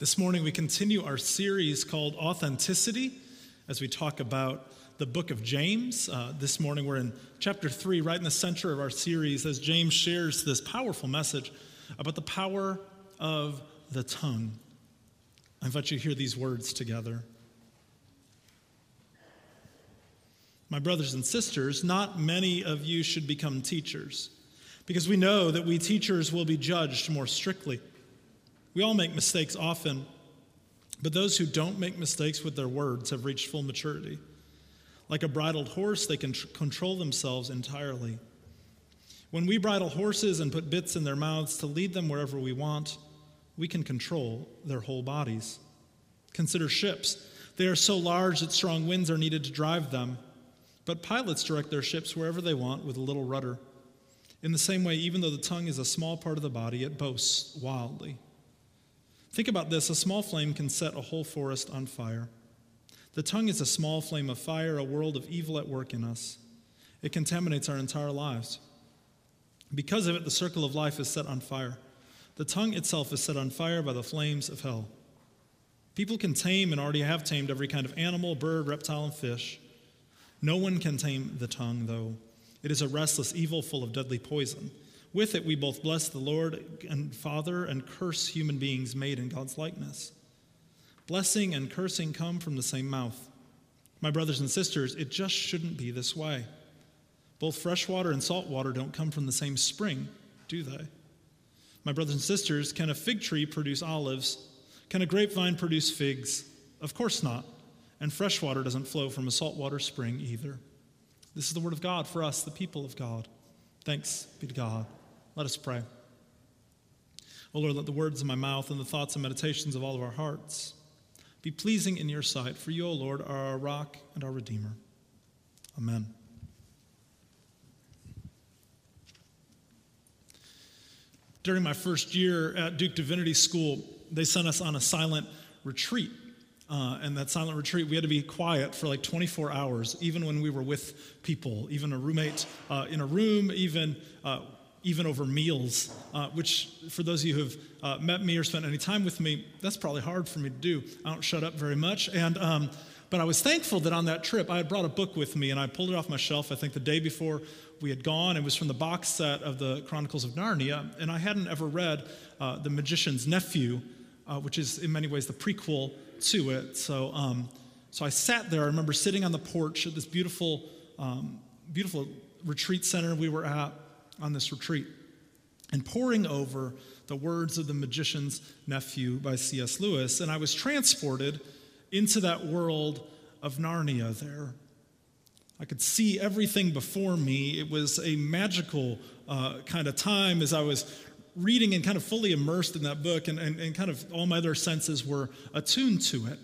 This morning, we continue our series called Authenticity as we talk about the book of James. Uh, this morning, we're in chapter 3, right in the center of our series, as James shares this powerful message about the power of the tongue. I invite you to hear these words together. My brothers and sisters, not many of you should become teachers, because we know that we teachers will be judged more strictly. We all make mistakes often, but those who don't make mistakes with their words have reached full maturity. Like a bridled horse, they can tr- control themselves entirely. When we bridle horses and put bits in their mouths to lead them wherever we want, we can control their whole bodies. Consider ships. They are so large that strong winds are needed to drive them, but pilots direct their ships wherever they want with a little rudder. In the same way, even though the tongue is a small part of the body, it boasts wildly. Think about this a small flame can set a whole forest on fire. The tongue is a small flame of fire, a world of evil at work in us. It contaminates our entire lives. Because of it, the circle of life is set on fire. The tongue itself is set on fire by the flames of hell. People can tame and already have tamed every kind of animal, bird, reptile, and fish. No one can tame the tongue, though. It is a restless evil full of deadly poison. With it, we both bless the Lord and Father and curse human beings made in God's likeness. Blessing and cursing come from the same mouth. My brothers and sisters, it just shouldn't be this way. Both fresh water and salt water don't come from the same spring, do they? My brothers and sisters, can a fig tree produce olives? Can a grapevine produce figs? Of course not. And fresh water doesn't flow from a saltwater spring either. This is the word of God for us, the people of God. Thanks be to God. Let us pray. O Lord, let the words of my mouth and the thoughts and meditations of all of our hearts be pleasing in your sight, for you, O Lord, are our rock and our redeemer. Amen. During my first year at Duke Divinity School, they sent us on a silent retreat. Uh, and that silent retreat, we had to be quiet for like 24 hours, even when we were with people, even a roommate uh, in a room, even uh, even over meals, uh, which for those of you who have uh, met me or spent any time with me, that's probably hard for me to do. I don't shut up very much. And, um, but I was thankful that on that trip I had brought a book with me and I pulled it off my shelf, I think the day before we had gone. It was from the box set of the Chronicles of Narnia. And I hadn't ever read uh, The Magician's Nephew, uh, which is in many ways the prequel to it. So, um, so I sat there. I remember sitting on the porch at this beautiful, um, beautiful retreat center we were at on this retreat and poring over the words of the magician's nephew by C.S. Lewis. And I was transported into that world of Narnia there. I could see everything before me. It was a magical uh, kind of time as I was reading and kind of fully immersed in that book, and, and, and kind of all my other senses were attuned to it.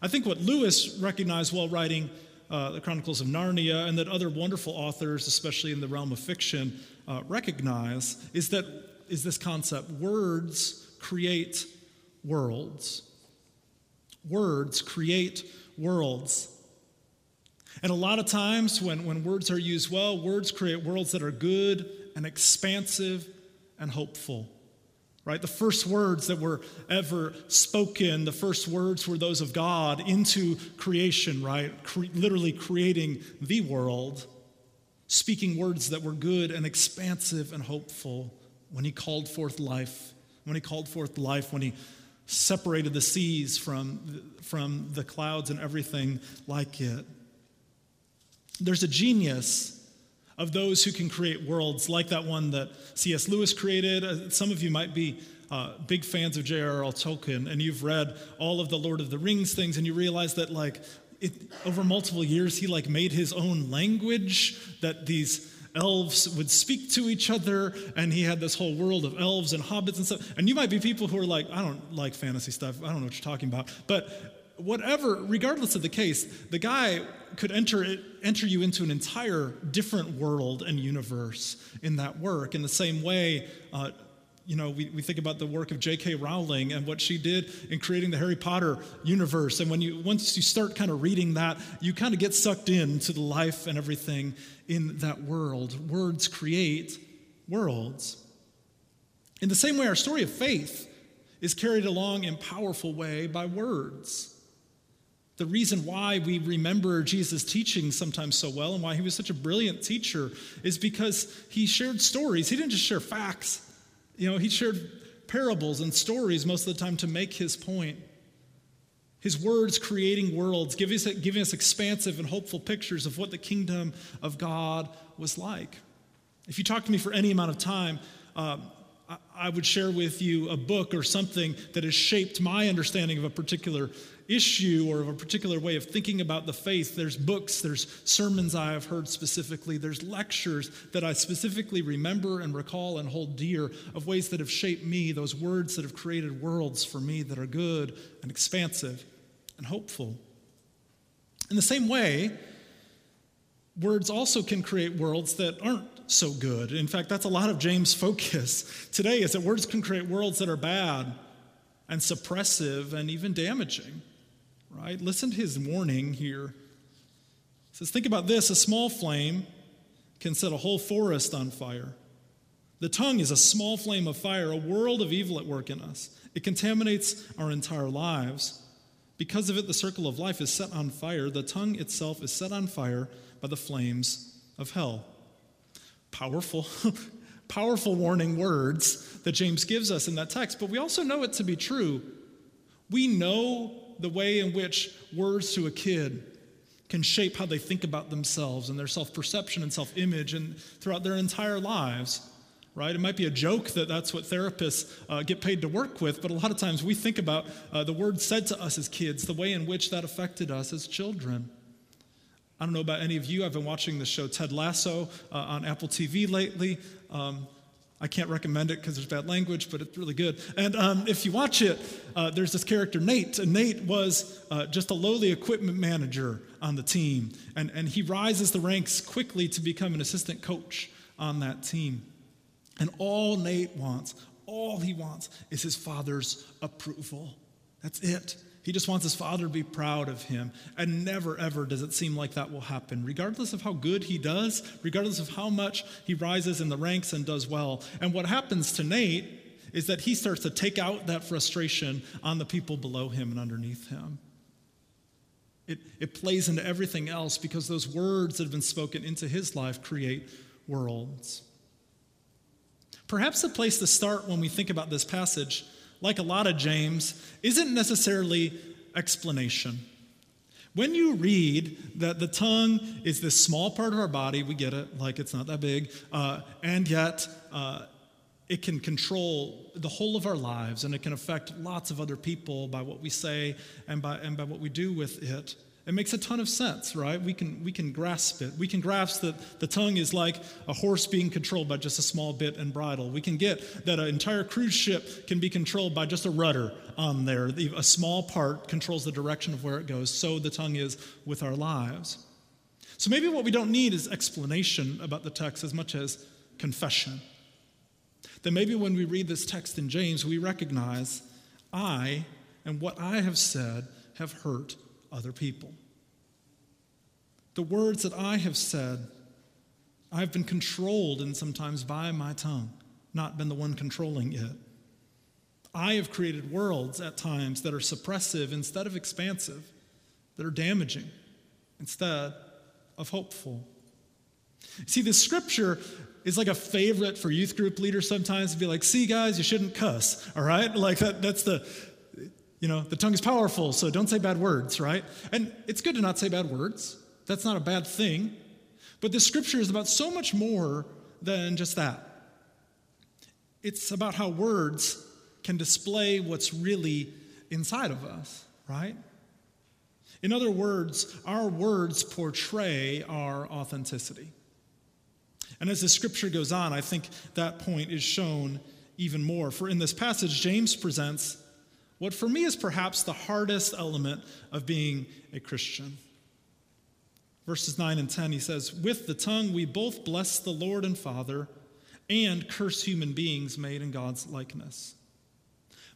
I think what Lewis recognized while writing uh, the Chronicles of Narnia, and that other wonderful authors, especially in the realm of fiction, uh, recognize is that is this concept: words create worlds. Words create worlds. And a lot of times, when, when words are used well, words create worlds that are good and expansive and hopeful right? The first words that were ever spoken, the first words were those of God into creation, right? Cre- literally creating the world, speaking words that were good and expansive and hopeful when He called forth life, when He called forth life, when He separated the seas from, from the clouds and everything like it. There's a genius of those who can create worlds like that one that C.S. Lewis created. Uh, some of you might be uh, big fans of J.R.R. Tolkien, and you've read all of the Lord of the Rings things, and you realize that like it, over multiple years, he like made his own language that these elves would speak to each other, and he had this whole world of elves and hobbits and stuff. And you might be people who are like, I don't like fantasy stuff. I don't know what you're talking about, but whatever, regardless of the case, the guy could enter, enter you into an entire different world and universe in that work. In the same way, uh, you know, we, we think about the work of J.K. Rowling and what she did in creating the Harry Potter universe. And when you once you start kind of reading that, you kind of get sucked into the life and everything in that world. Words create worlds. In the same way, our story of faith is carried along in powerful way by words. The reason why we remember Jesus' teaching sometimes so well and why he was such a brilliant teacher is because he shared stories. He didn't just share facts, you know, he shared parables and stories most of the time to make his point. His words creating worlds, giving us, giving us expansive and hopeful pictures of what the kingdom of God was like. If you talk to me for any amount of time, uh, I would share with you a book or something that has shaped my understanding of a particular issue or of a particular way of thinking about the faith. There's books, there's sermons I have heard specifically, there's lectures that I specifically remember and recall and hold dear of ways that have shaped me, those words that have created worlds for me that are good and expansive and hopeful. In the same way, words also can create worlds that aren't so good. In fact, that's a lot of James' focus today is that words can create worlds that are bad and suppressive and even damaging. Right? Listen to his warning here. He says, Think about this a small flame can set a whole forest on fire. The tongue is a small flame of fire, a world of evil at work in us. It contaminates our entire lives. Because of it, the circle of life is set on fire. The tongue itself is set on fire by the flames of hell. Powerful, powerful warning words that James gives us in that text, but we also know it to be true. We know the way in which words to a kid can shape how they think about themselves and their self perception and self image and throughout their entire lives right? It might be a joke that that's what therapists uh, get paid to work with, but a lot of times we think about uh, the words said to us as kids, the way in which that affected us as children. I don't know about any of you. I've been watching the show Ted Lasso uh, on Apple TV lately. Um, I can't recommend it because there's bad language, but it's really good. And um, if you watch it, uh, there's this character, Nate. And Nate was uh, just a lowly equipment manager on the team. And, and he rises the ranks quickly to become an assistant coach on that team. And all Nate wants, all he wants, is his father's approval. That's it. He just wants his father to be proud of him. And never, ever does it seem like that will happen, regardless of how good he does, regardless of how much he rises in the ranks and does well. And what happens to Nate is that he starts to take out that frustration on the people below him and underneath him. It, it plays into everything else because those words that have been spoken into his life create worlds. Perhaps the place to start when we think about this passage, like a lot of James, isn't necessarily explanation. When you read that the tongue is this small part of our body, we get it, like it's not that big, uh, and yet uh, it can control the whole of our lives and it can affect lots of other people by what we say and by, and by what we do with it. It makes a ton of sense, right? We can, we can grasp it. We can grasp that the tongue is like a horse being controlled by just a small bit and bridle. We can get that an entire cruise ship can be controlled by just a rudder on there. A small part controls the direction of where it goes. So the tongue is with our lives. So maybe what we don't need is explanation about the text as much as confession. That maybe when we read this text in James, we recognize I and what I have said have hurt other people. The words that I have said, I've been controlled and sometimes by my tongue, not been the one controlling it. I have created worlds at times that are suppressive instead of expansive, that are damaging instead of hopeful. See, the scripture is like a favorite for youth group leaders sometimes to be like, see, guys, you shouldn't cuss, all right? Like that, that's the you know, the tongue is powerful, so don't say bad words, right? And it's good to not say bad words. That's not a bad thing. But this scripture is about so much more than just that. It's about how words can display what's really inside of us, right? In other words, our words portray our authenticity. And as the scripture goes on, I think that point is shown even more. For in this passage, James presents what for me is perhaps the hardest element of being a Christian. Verses 9 and 10, he says, With the tongue we both bless the Lord and Father and curse human beings made in God's likeness.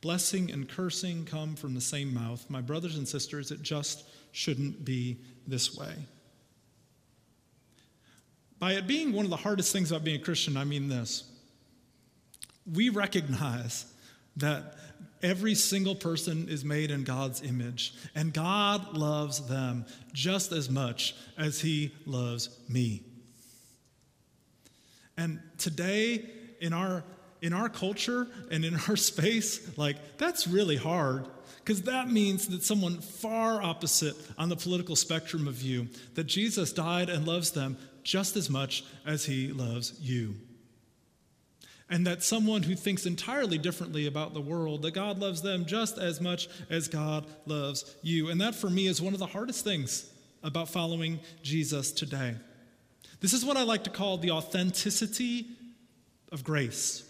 Blessing and cursing come from the same mouth. My brothers and sisters, it just shouldn't be this way. By it being one of the hardest things about being a Christian, I mean this. We recognize that Every single person is made in God's image, and God loves them just as much as He loves me. And today, in our, in our culture and in our space, like, that's really hard because that means that someone far opposite on the political spectrum of you, that Jesus died and loves them just as much as He loves you and that someone who thinks entirely differently about the world, that God loves them just as much as God loves you. And that for me is one of the hardest things about following Jesus today. This is what I like to call the authenticity of grace.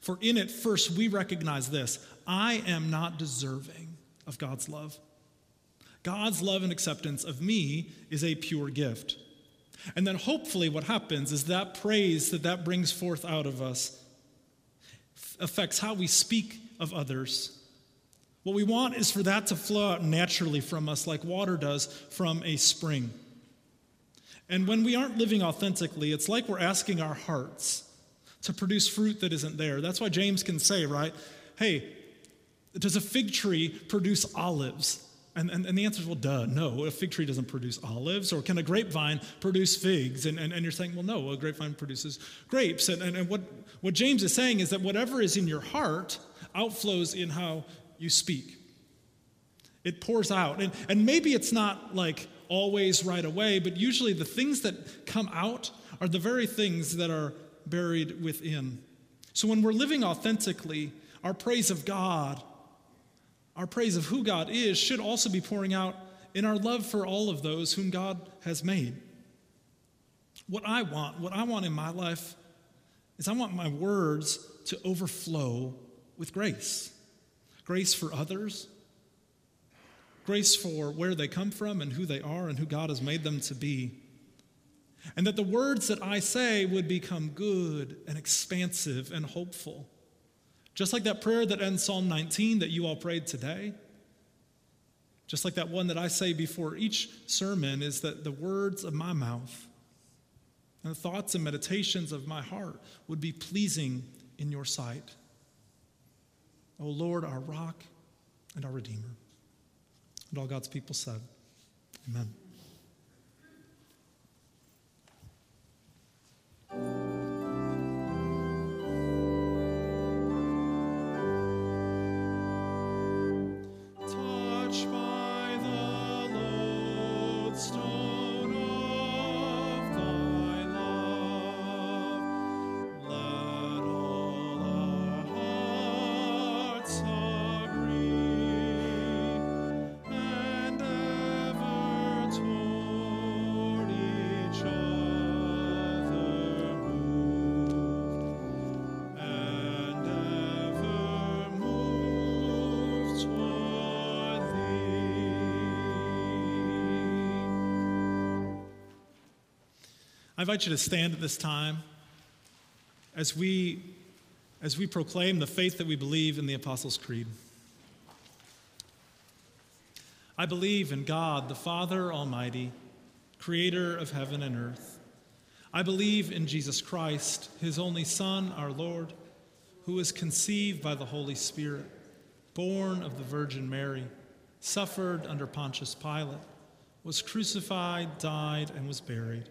For in it, first, we recognize this I am not deserving of God's love. God's love and acceptance of me is a pure gift. And then hopefully, what happens is that praise that that brings forth out of us affects how we speak of others. What we want is for that to flow out naturally from us, like water does from a spring. And when we aren't living authentically, it's like we're asking our hearts to produce fruit that isn't there. That's why James can say, right? Hey, does a fig tree produce olives? And, and, and, the answer is, well, duh, no. A fig tree doesn't produce olives. Or can a grapevine produce figs? And, and, and you're saying, well, no, a grapevine produces grapes. And, and, and what, what James is saying is that whatever is in your heart outflows in how you speak. It pours out. And, and maybe it's not like always right away, but usually the things that come out are the very things that are buried within. So when we're living authentically, our praise of God our praise of who God is should also be pouring out in our love for all of those whom God has made. What I want, what I want in my life, is I want my words to overflow with grace grace for others, grace for where they come from and who they are and who God has made them to be. And that the words that I say would become good and expansive and hopeful just like that prayer that ends Psalm 19 that you all prayed today, just like that one that I say before each sermon, is that the words of my mouth and the thoughts and meditations of my heart would be pleasing in your sight. O Lord, our rock and our Redeemer. And all God's people said, Amen. I invite you to stand at this time as we, as we proclaim the faith that we believe in the Apostles' Creed. I believe in God, the Father Almighty, creator of heaven and earth. I believe in Jesus Christ, his only Son, our Lord, who was conceived by the Holy Spirit, born of the Virgin Mary, suffered under Pontius Pilate, was crucified, died, and was buried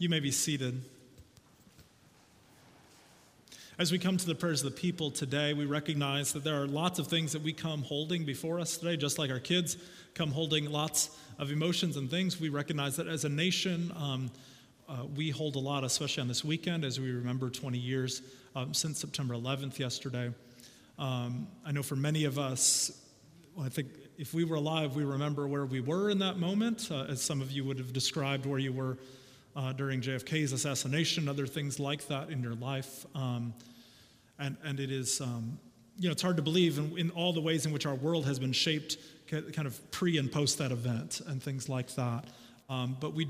You may be seated. As we come to the prayers of the people today, we recognize that there are lots of things that we come holding before us today, just like our kids come holding lots of emotions and things. We recognize that as a nation, um, uh, we hold a lot, especially on this weekend, as we remember 20 years um, since September 11th yesterday. Um, I know for many of us, I think if we were alive, we remember where we were in that moment, uh, as some of you would have described where you were uh, during JFK's assassination, other things like that in your life. Um, and, and it is, um, you know, it's hard to believe in, in, all the ways in which our world has been shaped kind of pre and post that event and things like that. Um, but we do